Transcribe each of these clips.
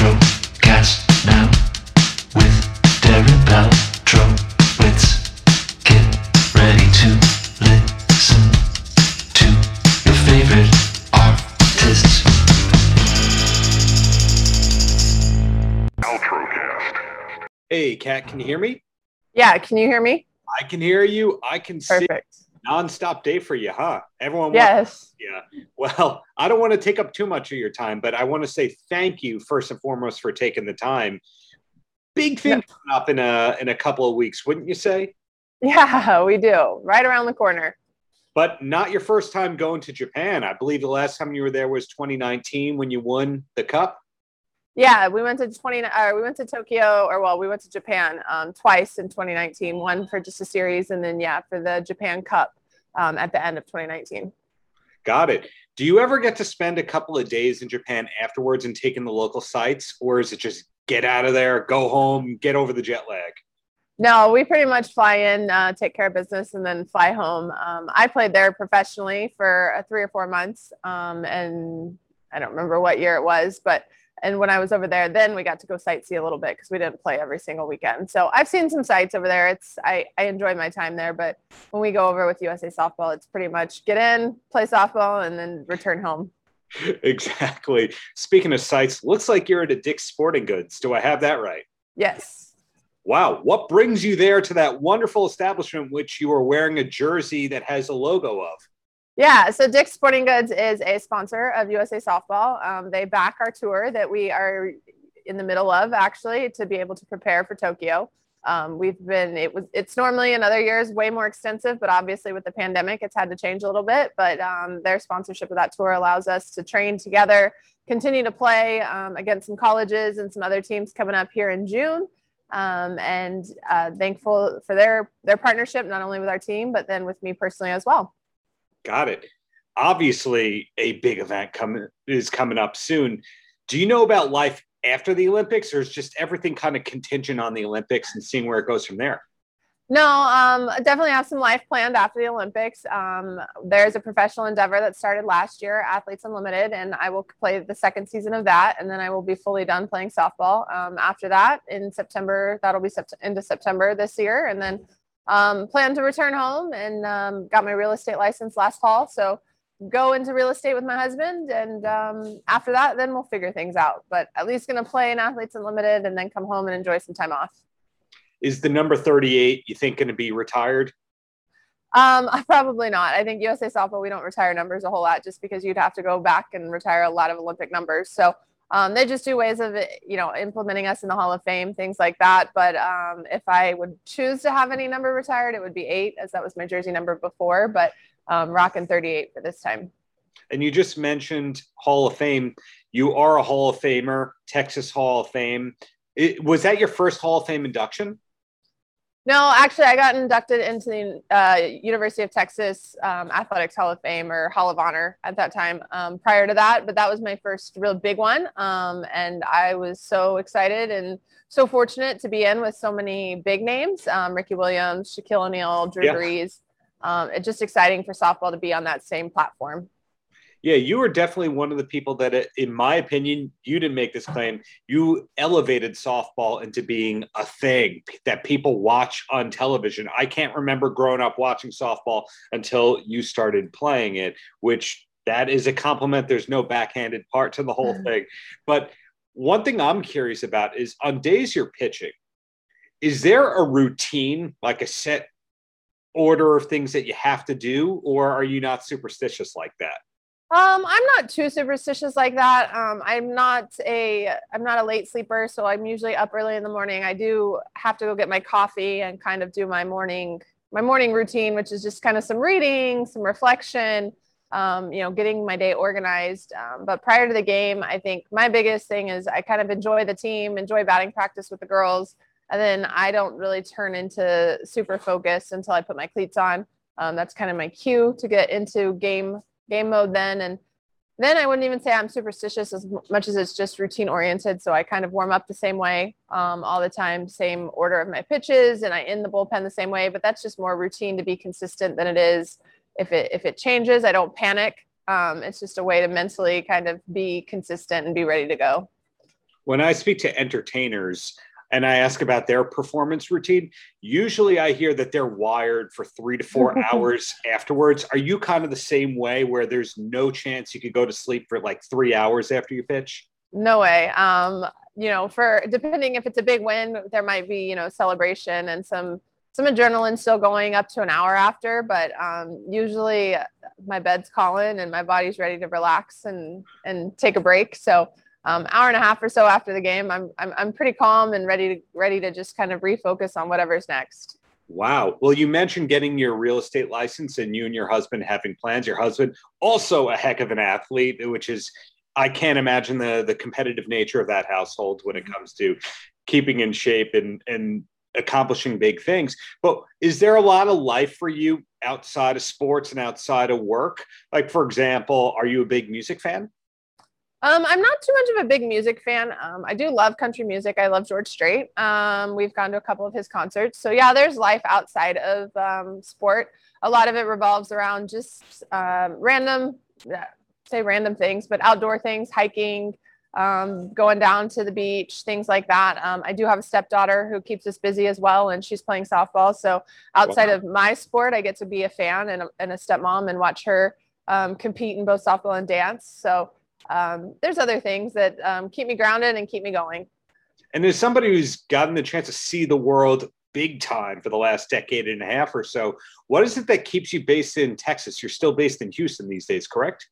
Paltrocast now with Darren Paltrowitz. Get ready to listen to your favorite artists. Hey, Cat, can you hear me? Yeah, can you hear me? I can hear you. I can see. Perfect. Non-stop day for you, huh? Everyone. Yes. Yeah. Well, I don't want to take up too much of your time, but I want to say thank you first and foremost for taking the time. Big thing coming up in a in a couple of weeks, wouldn't you say? Yeah, we do. Right around the corner. But not your first time going to Japan. I believe the last time you were there was 2019 when you won the cup. Yeah, we went to 20 uh, we went to Tokyo or well, we went to Japan um, twice in 2019, one for just a series and then yeah, for the Japan Cup um, at the end of 2019. Got it. Do you ever get to spend a couple of days in Japan afterwards and take in the local sites, or is it just get out of there, go home, get over the jet lag? No, we pretty much fly in, uh, take care of business, and then fly home. Um, I played there professionally for uh, three or four months, um, and I don't remember what year it was, but and when I was over there, then we got to go sightsee a little bit because we didn't play every single weekend. So I've seen some sights over there. It's I I enjoy my time there, but when we go over with USA Softball, it's pretty much get in, play softball, and then return home. Exactly. Speaking of sights, looks like you're at a Dick's Sporting Goods. Do I have that right? Yes. Wow. What brings you there to that wonderful establishment which you are wearing a jersey that has a logo of? Yeah, so Dick's Sporting Goods is a sponsor of USA Softball. Um, they back our tour that we are in the middle of actually to be able to prepare for Tokyo. Um, we've been it was it's normally in other years way more extensive, but obviously with the pandemic, it's had to change a little bit. But um, their sponsorship of that tour allows us to train together, continue to play um, against some colleges and some other teams coming up here in June. Um, and uh, thankful for their their partnership, not only with our team, but then with me personally as well. Got it. Obviously, a big event coming is coming up soon. Do you know about life after the Olympics, or is just everything kind of contingent on the Olympics and seeing where it goes from there? No, um, definitely have some life planned after the Olympics. Um, there's a professional endeavor that started last year, Athletes Unlimited, and I will play the second season of that, and then I will be fully done playing softball. Um, after that, in September, that'll be sept- into September this year, and then um, plan to return home and um, got my real estate license last fall. So go into real estate with my husband, and um, after that, then we'll figure things out. But at least gonna play in Athletes Unlimited, and then come home and enjoy some time off. Is the number 38 you think going to be retired? Um, probably not. I think USA softball, we don't retire numbers a whole lot just because you'd have to go back and retire a lot of Olympic numbers. So um, they just do ways of, you know, implementing us in the Hall of Fame, things like that. But um, if I would choose to have any number retired, it would be eight, as that was my jersey number before. But um, rocking 38 for this time. And you just mentioned Hall of Fame. You are a Hall of Famer, Texas Hall of Fame. It, was that your first Hall of Fame induction? No, actually, I got inducted into the uh, University of Texas um, Athletics Hall of Fame or Hall of Honor at that time. Um, prior to that, but that was my first real big one, um, and I was so excited and so fortunate to be in with so many big names: um, Ricky Williams, Shaquille O'Neal, Drew Yeah. Brees. Um, it's just exciting for softball to be on that same platform. Yeah, you were definitely one of the people that, uh, in my opinion, you didn't make this claim. You elevated softball into being a thing that people watch on television. I can't remember growing up watching softball until you started playing it, which that is a compliment. There's no backhanded part to the whole thing. But one thing I'm curious about is on days you're pitching, is there a routine, like a set order of things that you have to do, or are you not superstitious like that? Um, I'm not too superstitious like that. Um, I'm not a I'm not a late sleeper, so I'm usually up early in the morning. I do have to go get my coffee and kind of do my morning my morning routine, which is just kind of some reading, some reflection, um, you know, getting my day organized. Um, but prior to the game, I think my biggest thing is I kind of enjoy the team, enjoy batting practice with the girls, and then I don't really turn into super focused until I put my cleats on. Um, that's kind of my cue to get into game game mode then and then I wouldn't even say I'm superstitious as much as it's just routine oriented. So I kind of warm up the same way um, all the time, same order of my pitches, and I end the bullpen the same way. But that's just more routine to be consistent than it is if it if it changes. I don't panic. Um, it's just a way to mentally kind of be consistent and be ready to go. when I speak to entertainers and I ask about their performance routine, usually I hear that they're wired for three to four hours afterwards. Are you kind of the same way where there's no chance you could go to sleep for like three hours after you pitch? No way. Um, you know, for depending if it's a big win, there might be, you know, celebration and some some adrenaline still going up to an hour after, but um, usually my bed's calling and my body's ready to relax and and take a break. So um, hour and a half or so after the game, I'm, I'm I'm pretty calm and ready to ready to just kind of refocus on whatever's next. Wow. Well, you mentioned getting your real estate license and you and your husband having plans. Your husband also a heck of an athlete, which is I can't imagine the the competitive nature of that household when it comes to keeping in shape and and accomplishing big things. But is there a lot of life for you outside of sports and outside of work? Like, for example, are you a big music fan? Um, I'm not too much of a big music fan. Um, I do love country music. I love George Strait. Um, we've gone to a couple of his concerts. So yeah, there's life outside of um, sport. A lot of it revolves around just um, random, say random things, but outdoor things, hiking, um, going down to the beach, things like that. Um, I do have a stepdaughter who keeps us busy as well, and she's playing softball. So outside wow. of my sport, I get to be a fan and a, and a stepmom and watch her um, compete in both softball and dance. So um, there's other things that um, keep me grounded and keep me going. And as somebody who's gotten the chance to see the world big time for the last decade and a half or so, what is it that keeps you based in Texas? You're still based in Houston these days, correct?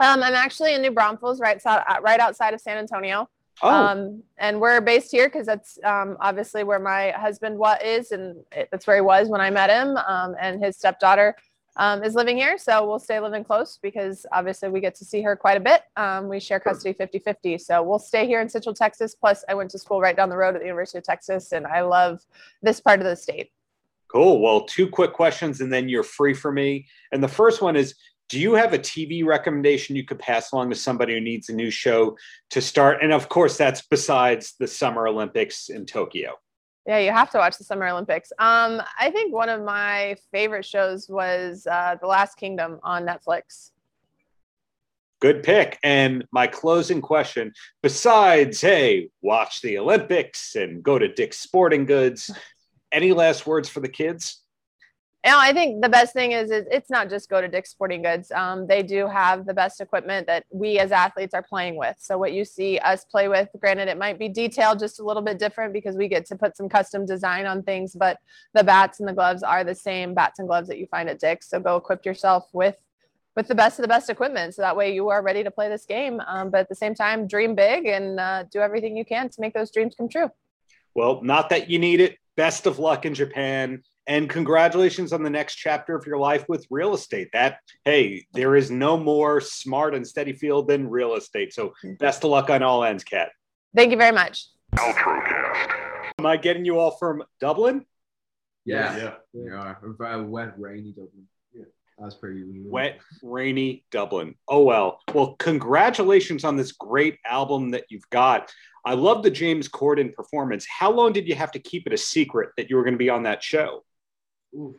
Um, I'm actually in New Braunfels, right, right outside of San Antonio. Oh. Um, and we're based here because that's um, obviously where my husband what is, and it, that's where he was when I met him. Um, and his stepdaughter um, is living here, so we'll stay living close because obviously we get to see her quite a bit. Um, we share custody 50-50, so we'll stay here in Central Texas. Plus, I went to school right down the road at the University of Texas, and I love this part of the state. Cool. Well, two quick questions, and then you're free for me. And the first one is do you have a TV recommendation you could pass along to somebody who needs a new show to start? And of course, that's besides the Summer Olympics in Tokyo. Yeah, you have to watch the Summer Olympics. Um, I think one of my favorite shows was uh, The Last Kingdom on Netflix. Good pick. And my closing question besides, hey, watch the Olympics and go to Dick's Sporting Goods, any last words for the kids? Know, I think the best thing is, is it's not just go to Dick's Sporting Goods. Um, they do have the best equipment that we as athletes are playing with. So what you see us play with, granted, it might be detailed just a little bit different because we get to put some custom design on things, but the bats and the gloves are the same bats and gloves that you find at Dick's. So go equip yourself with with the best of the best equipment, so that way you are ready to play this game. Um, but at the same time, dream big and uh, do everything you can to make those dreams come true. Well, not that you need it. Best of luck in Japan and congratulations on the next chapter of your life with real estate. That, hey, there is no more smart and steady field than real estate. So best of luck on all ends, Cat. Thank you very much. Paltrocast. Am I getting you all from Dublin? Yeah. Yeah. yeah. yeah. wet, rainy Dublin. Yeah. As per you. Wet, rainy Dublin. Oh, well. Well, congratulations on this great album that you've got. I love the James Corden performance. How long did you have to keep it a secret that you were going to be on that show? Oof.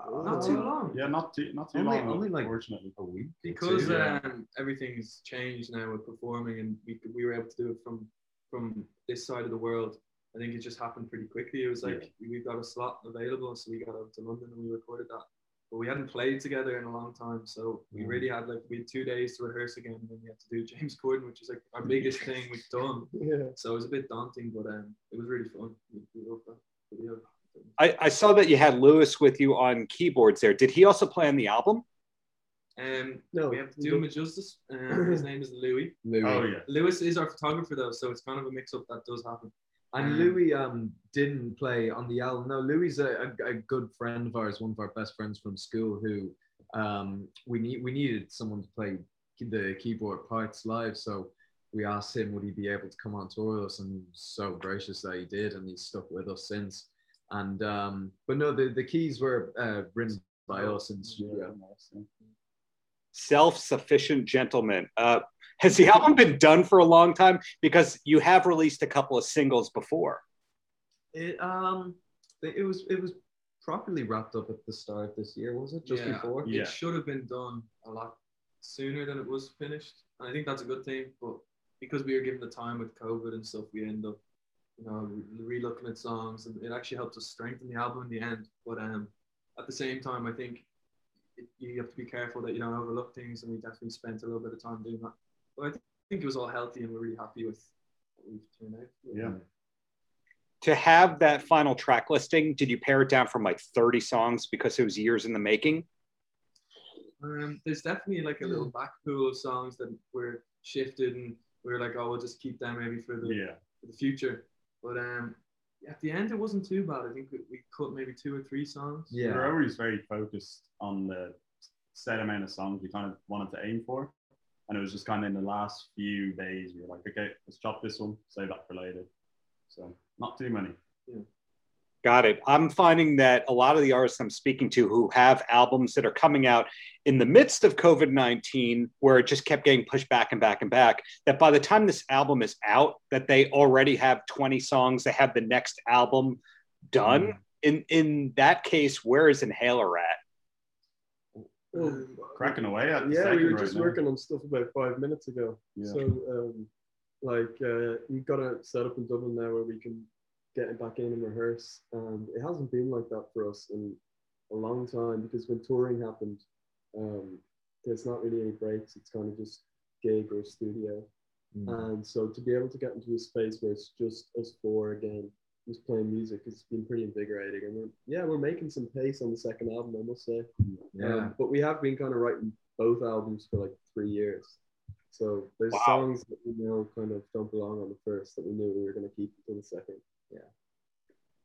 Uh, not too long. Yeah, not too not too only, long. Only like fortunately a week because um, everything's changed now with performing, and we we were able to do it from from this side of the world. I think it just happened pretty quickly. It was like yeah. we got a slot available, so we got up to London and we recorded that. But we hadn't played together in a long time, so we mm. really had like we had two days to rehearse again, and then we had to do James Corden, which is like our biggest thing we've done. Yeah. So it was a bit daunting, but um, it was really fun. We, we loved that video. I, I saw that you had Lewis with you on keyboards there. Did he also play on the album? Um, no, we have to do him a justice. Um, his name is Louis. Louis. Oh, yeah. Lewis is our photographer though, so it's kind of a mix up that does happen. And um, Louis um didn't play on the album. No, Louis a, a, a, good friend of ours, one of our best friends from school, who um we need we needed someone to play the keyboard parts live. So we asked him would he be able to come on tour with us, and so gracious that he did, and he's stuck with us since. And um, but no, the, the keys were uh, written by us in studio. Self-sufficient gentleman. Uh, has the album been done for a long time? Because you have released a couple of singles before. It um, it was it was properly wrapped up at the start of this year, was it? Just yeah, before? Yeah. It should have been done a lot sooner than it was finished, and I think that's a good thing. But because we were given the time with COVID and stuff, we end up, you know, re-looking at songs, and it actually helped us strengthen the album in the end. But um, at the same time, I think it, you have to be careful that you don't overlook things, and we definitely spent a little bit of time doing that. But I think it was all healthy, and we're really happy with what we've turned out. Yeah. To have that final track listing, did you pare it down from like 30 songs because it was years in the making? Um, there's definitely like a little back pool of songs that were shifted and we were like, oh, we'll just keep them maybe for the Yeah. for the future. But um, at the end, it wasn't too bad. I think we, we cut maybe two or three songs. Yeah, We were always very focused on the set amount of songs we kind of wanted to aim for. And it was just kind of in the last few days, we were like, okay, let's chop this one, save that for later. So not too many. Got it. I'm finding that a lot of the artists I'm speaking to who have albums that are coming out in the midst of COVID 19, where it just kept getting pushed back and back and back, that by the time this album is out, that they already have 20 songs, they have the next album done. Mm. In in that case, where is Inhaler at? Well, Cracking away at the yeah, we second were right just now. working on stuff about five minutes ago. Yeah. So, um, like, uh, we've got a set up in Dublin now where we can get back in and rehearse. And it hasn't been like that for us in a long time because when touring happened, um, there's not really any breaks. It's kind of just gig or studio. And so to be able to get into a space where it's just us four again, just playing music has been pretty invigorating. And we're, yeah, we're making some pace on the second album, I must say. Um, but we have been kind of writing both albums for like three years. So there's Wow. songs that we know kind of don't belong on the first that we knew we were going to keep until the second.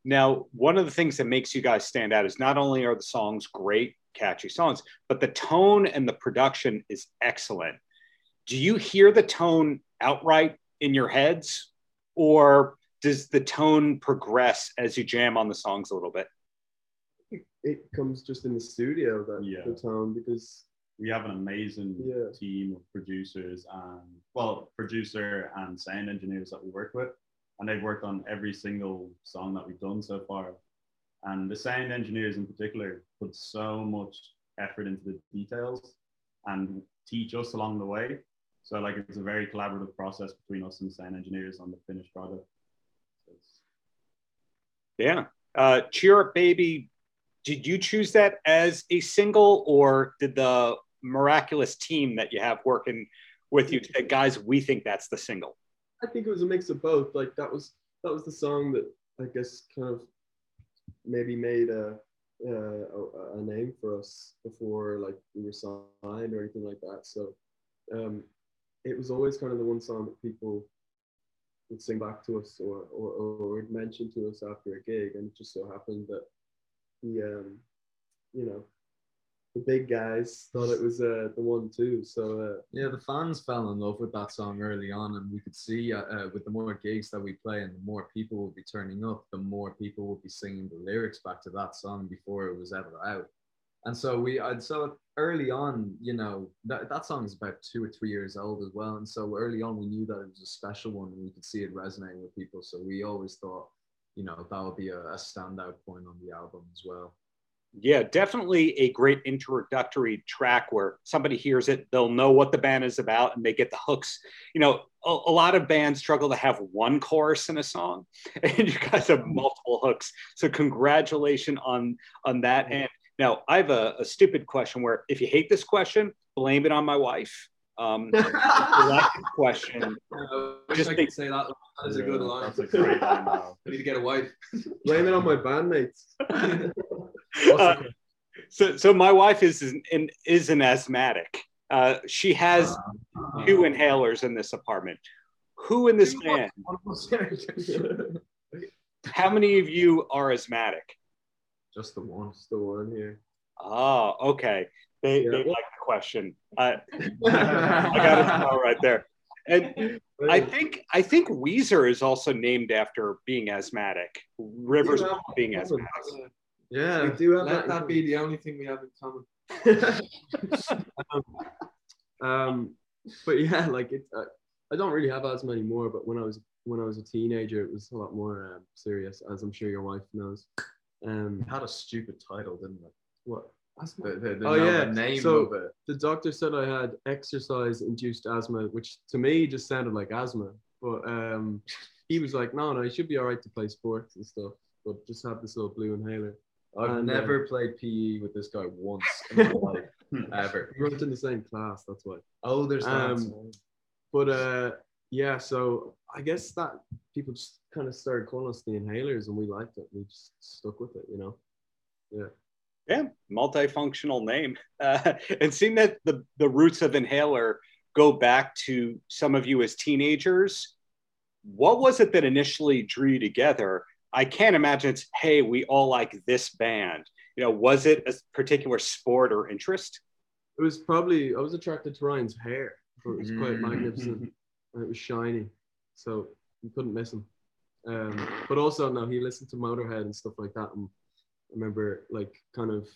Now, one of the things that makes you guys stand out is not only are the songs great, catchy songs, but the tone and the production is excellent. Do you hear the tone outright in your heads, or does the tone progress as you jam on the songs a little bit? It comes just in the studio that Yeah. the tone because we have an amazing Yeah. team of producers and well producer and sound engineers that we work with and they've worked on every single song that we've done so far and the sound engineers in particular put so much effort into the details and teach us along the way so like it's a very collaborative process between us and sound engineers on the finished product so Yeah. Uh, Cheer Up Baby, did you choose that as a single, or did the miraculous team that you have working with you guys, we think that's the single? I think it was a mix of both. Like that was that was the song that I guess kind of maybe made a a, a name for us before like we were signed or anything like that. So um, it was always kind of the one song that people would sing back to us or or, or mention to us after a gig, and it just so happened that the um, you know the big guys thought it was uh, the one too. So uh, Yeah, the fans fell in love with that song early on, and we could see uh, uh, with the more gigs that we play and the more people would be turning up, the more people would be singing the lyrics back to that song before it was ever out. And so we, and so early on, you know, that, that song is about two or three years old as well. And so early on, we knew that it was a special one and we could see it resonating with people. So we always thought, you know, that would be a, a standout point on the album as well. Yeah, definitely a great introductory track where somebody hears it, they'll know what the band is about, and they get the hooks. You know, a, a lot of bands struggle to have one chorus in a song, and you guys have multiple hooks. So congratulations on on that. And now I have a, a stupid question where if you hate this question, blame it on my wife. Um, the last question. I wish Just I think- could say that. That is a good line. that's a great line now. I need to get a wife. blame it on my bandmates. Uh, so, so my wife is an, is an asthmatic. Uh, she has two inhalers in this apartment. Who in this band? How many of you are asthmatic? Just the one. Just the one here. Oh, okay. They, Yeah. they like the question. I, I got it all right there. And I think I think Weezer is also named after being asthmatic. Rivers Yeah. being asthmatic. Yeah. we do have Let that. that be the only thing we have in common. um, but yeah, like it. Uh, I don't really have asthma anymore. But when I was when I was a teenager, it was a lot more um, serious, as I'm sure your wife knows. Um, It had a stupid title, didn't it? what? The, the, the, Oh, yeah. So- of it. The doctor said I had exercise-induced asthma, which to me just sounded like asthma. But um, he was like, "No, no, you should be all right to play sports and stuff, but just have this little blue inhaler." I've And, uh, never played PE with this guy once in my life, ever. We weren't in the same class, that's why. Oh, there's that. Um, But uh, yeah, so I guess that people just kind of started calling us the inhalers, and we liked it. We just stuck with it, you know. Yeah. Yeah, multifunctional name. Uh, and seeing that the, the roots of Inhaler go back to some of you as teenagers, what was it that initially drew you together? I can't imagine it's, hey, we all like this band. You know, was it a particular sport or interest? It was probably I was attracted to Ryan's hair. It was quite magnificent, and it was shiny, so you couldn't miss him. Um, but also, no, he listened to Motorhead and stuff like that, and I remember like kind of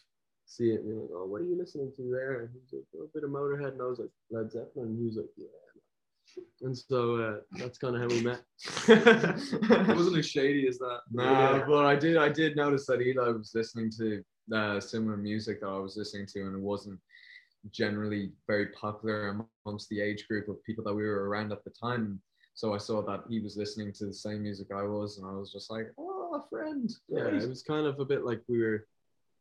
see it, and you know, oh, what are you listening to there? He was like, "Oh, a bit of Motorhead, and I was like, Led Zeppelin. And he was like, yeah. And so uh, that's kind of how we met. It wasn't as shady as that. No, but I did. I did notice that Eli was listening to uh, similar music that I was listening to, and it wasn't generally very popular amongst the age group of people that we were around at the time. So I saw that he was listening to the same music I was, and I was just like, "Oh, a friend!" Yeah, great." it was kind of a bit like we were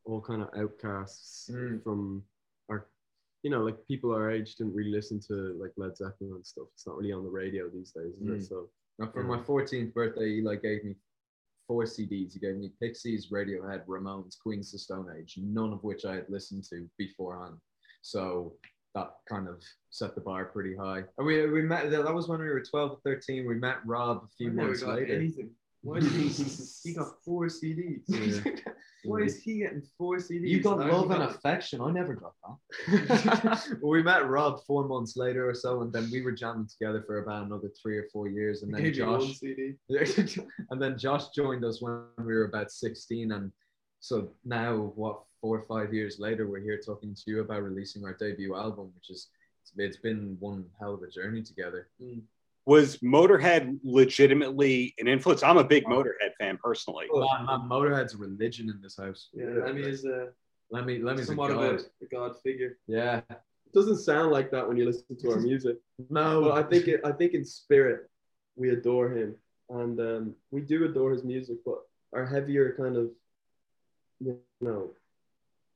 all kind of outcasts Mm. from you know, like people our age didn't really listen to like Led Zeppelin and stuff. It's not really on the radio these days, is Mm. it? So Now, for my 14th birthday, Eli gave me four CDs. He gave me Pixies, Radiohead, Ramones, Queens of Stone Age, none of which I had listened to beforehand. So that kind of set the bar pretty high. And we, we met, that was when we were 12 or 13. We met Rob a few months later. anything. Why did he? he got four CDs. Yeah. Why is he getting four CDs? You got love and got- affection. I never got that. well, we met Rob four months later or so, and then we were jamming together for about another three or four years. And then gave you one Josh, CD. and then Josh joined us when we were about 16. And so now, what, four or five years later, we're here talking to you about releasing our debut album, which is, it's- it's been one hell of a journey together. Hmm. Was Motorhead legitimately an influence? I'm a big Motorhead fan personally. Man, man, Motorhead's religion in this house. Yeah, I mean, is a Let me, let me, somewhat of a, a god figure. yeah. it doesn't sound like that when you listen to our music. No, But I think it, I think in spirit we adore him, and um, we do adore his music. But our heavier kind of, you know,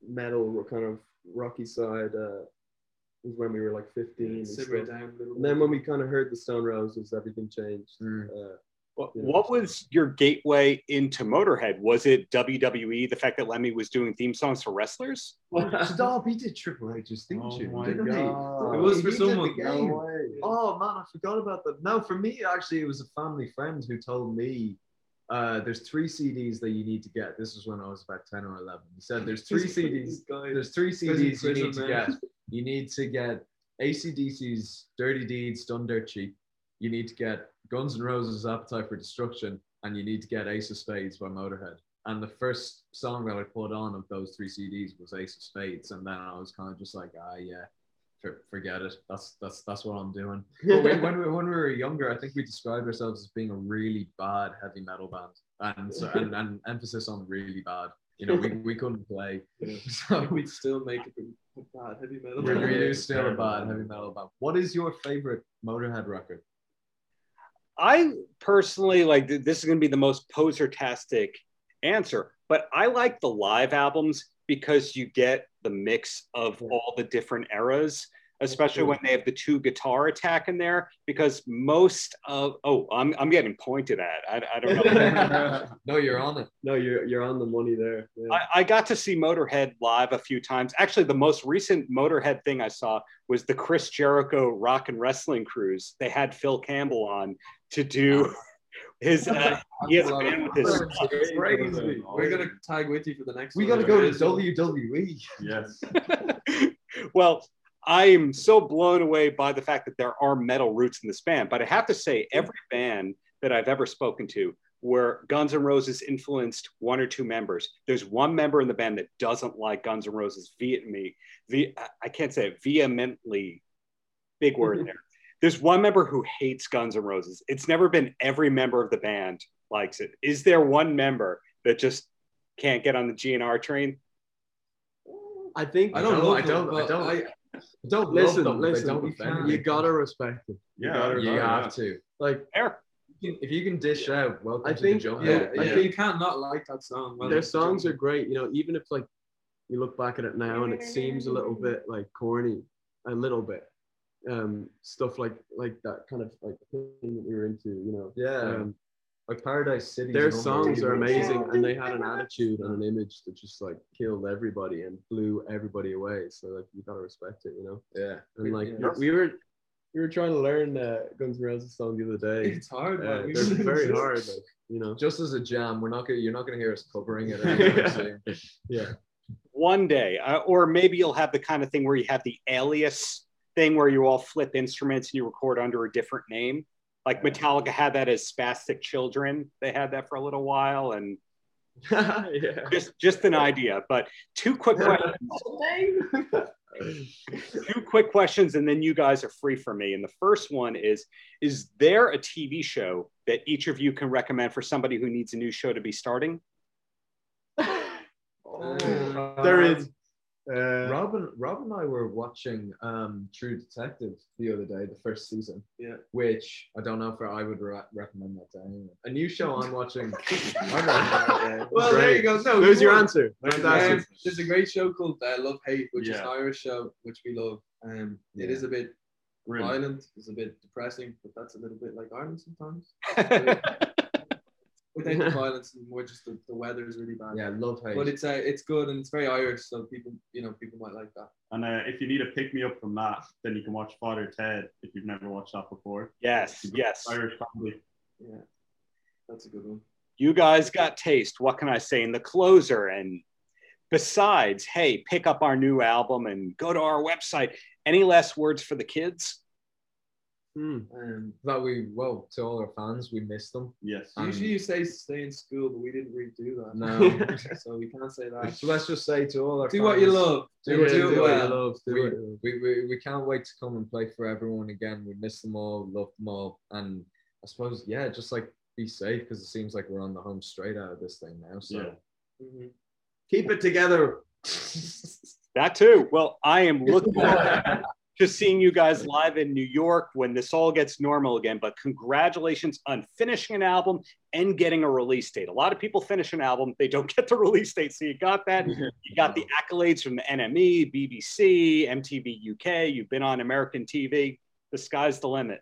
metal kind of rocky side uh, was when we were like 15 and, Simmer stuff. it down a little and then when we kind of heard the Stone Roses, everything changed. Mm. Uh, What, Yeah. what was your gateway into Motorhead? Was it WWE? The fact that Lemmy was doing theme songs for wrestlers? Stop, he did Triple H's, didn't Oh you? my Didn't he? God. It was for He did the someone. game. way. Oh man, I forgot about that. No, for me, actually, it was a family friend who told me uh, there's three CDs that you need to get. This was when I was about 10 or 11. He said there's three CDs. There's three CDs you need to get. You need to get ACDC's Dirty Deeds Done Dirt Cheap. You need to get Guns N' Roses Appetite for Destruction. And you need to get Ace of Spades by Motorhead. And the first song that I put on of those three CDs was Ace of Spades. And then I was kind of just like, ah, yeah, forget it. That's that's that's what I'm doing. But when, when, we, when we were younger, I think we described ourselves as being a really bad heavy metal band, and so and, and emphasis on really bad. You know, we, we couldn't play, so we'd still make it a bad heavy metal. we Really? really still a bad heavy metal band. What is your favorite Motorhead record? I personally like this is going to be the most poser-tastic answer, but I like the live albums because you get the mix of all the different eras, especially when they have the two guitar attack in there. Because most of oh, I'm I'm getting pointed at. I, I don't know. no, you're on it. No, you're you're on the money there. Yeah. I, I got to see Motorhead live a few times. Actually, the most recent Motorhead thing I saw was the Chris Jericho Rock and Wrestling Cruise. They had Phil Campbell on to do his uh, ESPN with his stuff. Crazy. We're gonna tag with you for the next. We one. got to go to WWE. Yes. well, I am so blown away by the fact that there are metal roots in this band. But I have to say, every band that I've ever spoken to where Guns N' Roses influenced one or two members, there's one member in the band that doesn't like Guns N' Roses vehemently. Ve- I can't say it vehemently. Big word there. There's one member who hates Guns N' Roses. It's never been every member of the band likes it. Is there one member that just can't get on the GNR train? I think I don't I love I don't. I don't. I, don't listen, love them, listen. Don't you, offend me. gotta respect it. You Yeah, gotta You respect have it. to. Like Fair. If you can dish out, welcome I to think- the jungle. yeah, I yeah, you can't not like that song. Well, their it's songs are great. You know, even if like you look back at it now and it seems a little bit like corny, a little bit. Um, stuff like like that kind of like thing that we were into. You know. Yeah. Um, like Paradise City. their songs are amazing and they had an attitude and an image that just like killed everybody and blew everybody away so like you gotta respect it you know Yeah. and like Yeah. we were we were trying to learn uh, Guns N' Roses song the other day It's hard. uh, man. We they're very just- hard like you know Just as a jam, we're not gonna. You're not gonna hear us covering it. Or anything, so- yeah One day, uh, or maybe you'll have the kind of thing where you have the alias thing where you all flip instruments and you record under a different name. Like Metallica had that as Spastic Children. They had that for a little while, and yeah just just an idea. But two quick questions. two quick questions and then you guys are free for me and the first one is is there a tv show that each of you can recommend for somebody who needs a new show to be starting oh, there is uh, Rob and Rob and I were watching um, True Detective the other day, the first season. Yeah. Which I don't know if I would re- recommend that to anyone. A new show I'm watching. I'm Well, there you go. No, there's you your won. answer Um, there's a great show called uh, Love Hate, which is an Irish show, which we love. Um, It Yeah. is a bit Grim. violent, it's a bit depressing, but that's a little bit like Ireland sometimes. Without the violence, and more just the, the weather is really bad. yeah, love hate. But it's uh, it's good and it's very Irish, so people you know people might like that. And uh, if you need a pick me up from that, then you can watch Father Ted if you've never watched that before. yes yes Irish comedy. Yeah, that's a good one. you guys got taste what can i say in the closer and besides hey pick up our new album and go to our website any last words for the kids Hmm. Um, that we well to all our fans, we miss them. Yes. Usually you say stay in school, but we didn't really do that. No. so we can't say that. So let's just say to all our Do fans, what you love. Do, Do, do do it what you love, do we, what you love. we, we, we can't wait to come and play for everyone again. We miss them all, love them all, and I suppose yeah, just like be safe because it seems like we're on the home straight out of this thing now. So Yeah. Mhm. keep it together that too well i am looking forward to seeing you guys live in new york when this all gets normal again but congratulations on finishing an album and getting a release date a lot of people finish an album they don't get the release date so you got that you got the accolades from the nme bbc mtv uk you've been on american tv the sky's the limit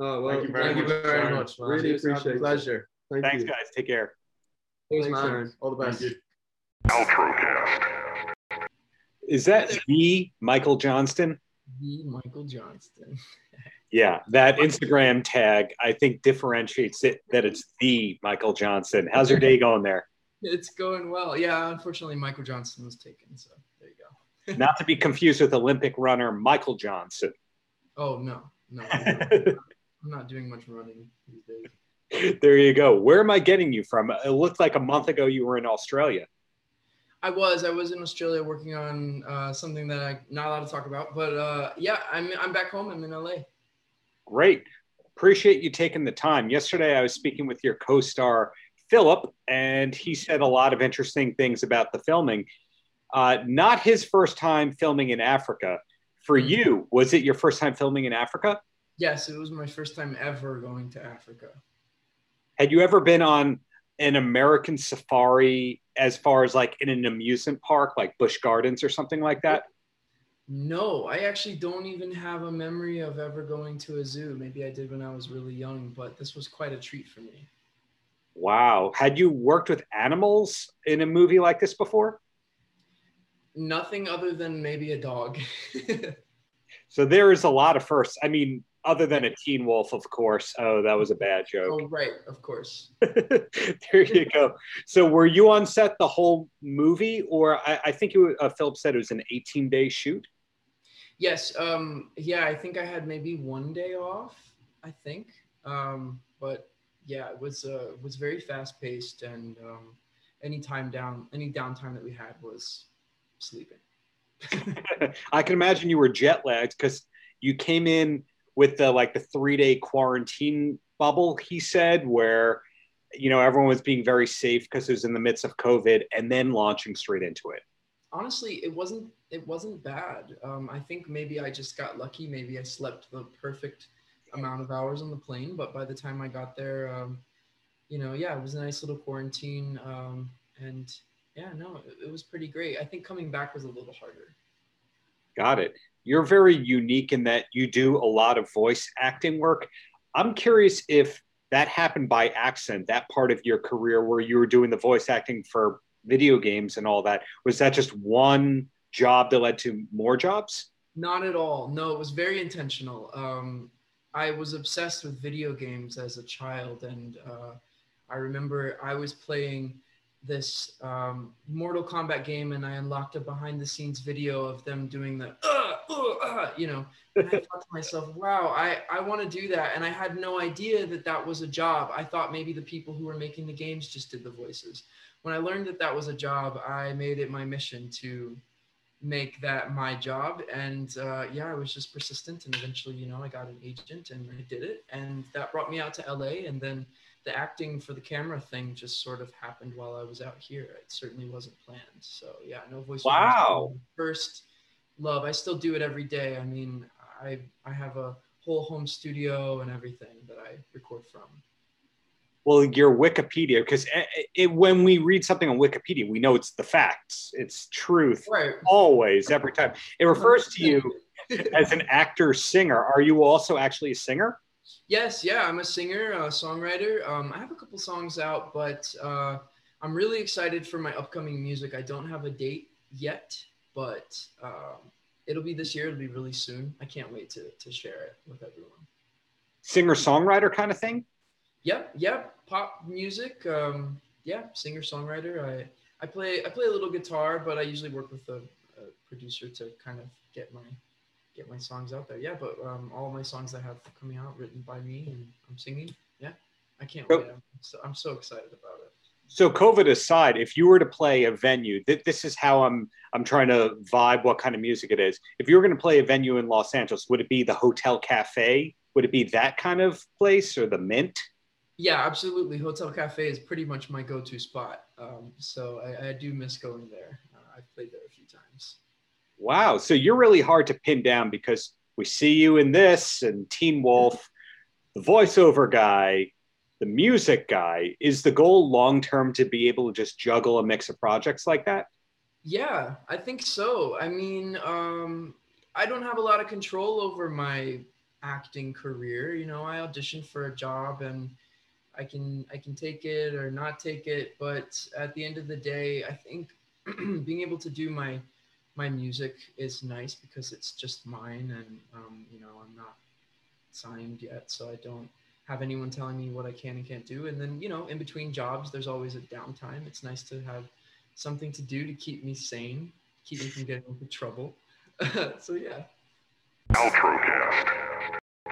oh well Thank you very thank you much, very much, man. Really appreciate it. pleasure. Thank thanks you. guys take care Cheers, Thanks, man. Aaron. all the best Thank you. Is that the michael johnston The Michael Johnston. Yeah, that Instagram tag I think differentiates it that it's the Michael Johnson. How's your day going there? It's going well. Yeah, unfortunately, Michael Johnston was taken. So there you go. Not to be confused with Olympic runner Michael Johnson. Oh no, no, I'm not, I'm not doing much running these days. there you go. Where am I getting you from? It looked like a month ago you were in Australia. I was I was in Australia working on uh, something that I'm not allowed to talk about, but uh, yeah, I'm I'm back home. I'm in LA. Great. Appreciate you taking the time. Yesterday I was speaking with your co-star Philip, and he said a lot of interesting things about the filming. Uh, not his first time filming in Africa. For you, was it your first time filming in Africa? Yes, it was my first time ever going to Africa. Had you ever been on an American safari as far as like in an amusement park like Busch Gardens or something like that? No, I actually don't even have a memory of ever going to a zoo. Maybe I did when I was really young, but this was quite a treat for me. Wow. Had you worked with animals in a movie like this before? Nothing other than maybe a dog. So there is a lot of firsts. I mean, other than a teen wolf, of course. Oh, that was a bad joke. oh, right, of course. there you go. So were you on set the whole movie, or I, I think you, uh, Philip said it was an 18 day shoot? Yes. Um, yeah, I think I had maybe one day off. I think. Um, but yeah, it was uh, was very fast paced, and um, any time down, any downtime that we had was sleeping. I can imagine you were jet lagged because you came in with the like the three day quarantine bubble. He said where you know everyone was being very safe because it was in the midst of COVID, and then launching straight into it. honestly, it wasn't it wasn't bad. Um, I think maybe I just got lucky. Maybe I slept the perfect amount of hours on the plane. But by the time I got there, um, you know, yeah, it was a nice little quarantine. Um, and yeah, no, it, it was pretty great. I think coming back was a little harder. Got it. You're very unique in that you do a lot of voice acting work. I'm curious if that happened by accident, that part of your career where you were doing the voice acting for video games and all that. Was that just one job that led to more jobs? Not at all. No, it was very intentional. Um, I was obsessed with video games as a child, and uh, I remember I was playing this um, Mortal Kombat game, and I unlocked a behind-the-scenes video of them doing the, uh, you know. And I thought to myself, "Wow, I I want to do that," and I had no idea that that was a job. I thought maybe the people who were making the games just did the voices. When I learned that that was a job, I made it my mission to make that my job and uh, yeah i was just persistent and eventually you know i got an agent and i did it and that brought me out to la and then the acting for the camera thing just sort of happened while i was out here it certainly wasn't planned so yeah no voice wow first love. I still do it every day. I mean i i have a whole home studio and everything that i record from. Well your wikipedia because when we read something on wikipedia we know it's the facts it's truth right. always every time. It refers to you as an actor singer. Are you also actually a singer? Yes yeah i'm a singer a songwriter. Um, i have a couple songs out but uh, i'm really excited for my upcoming music. I don't have a date yet but um, it'll be this year it'll be really soon i can't wait to, to share it with everyone singer songwriter kind of thing Yep, yep. Pop music. Um, yeah, singer songwriter. I I play I play a little guitar, but I usually work with a, a producer to kind of get my get my songs out there. Yeah, but um, all my songs I have coming out written by me and I'm singing. Yeah, I can't wait. I'm so, I'm so excited about it. So COVID aside, if you were to play a venue, th- this is how I'm I'm trying to vibe what kind of music it is. If you were going to play a venue in Los Angeles, would it be the Hotel Cafe? Would it be that kind of place or the Mint? Yeah, absolutely. Hotel Cafe is pretty much my go-to spot. Um, so I, I, do miss going there. Uh, I've played there a few times. Wow. So you're really hard to pin down because we see you in this and Teen Wolf, the voiceover guy, the music guy. Is the goal long term to be able to just juggle a mix of projects like that? Yeah, I think so. I mean, um, I don't have a lot of control over my acting career. You know, I audition for a job and I can I can take it or not take it, but at the end of the day, I think being able to do my my music is nice because it's just mine, and um, you know I'm not signed yet, so I don't have anyone telling me what I can and can't do. And then you know in between jobs, there's always a downtime. It's nice to have something to do to keep me sane, keep me from getting into trouble. so yeah. Paltrocast.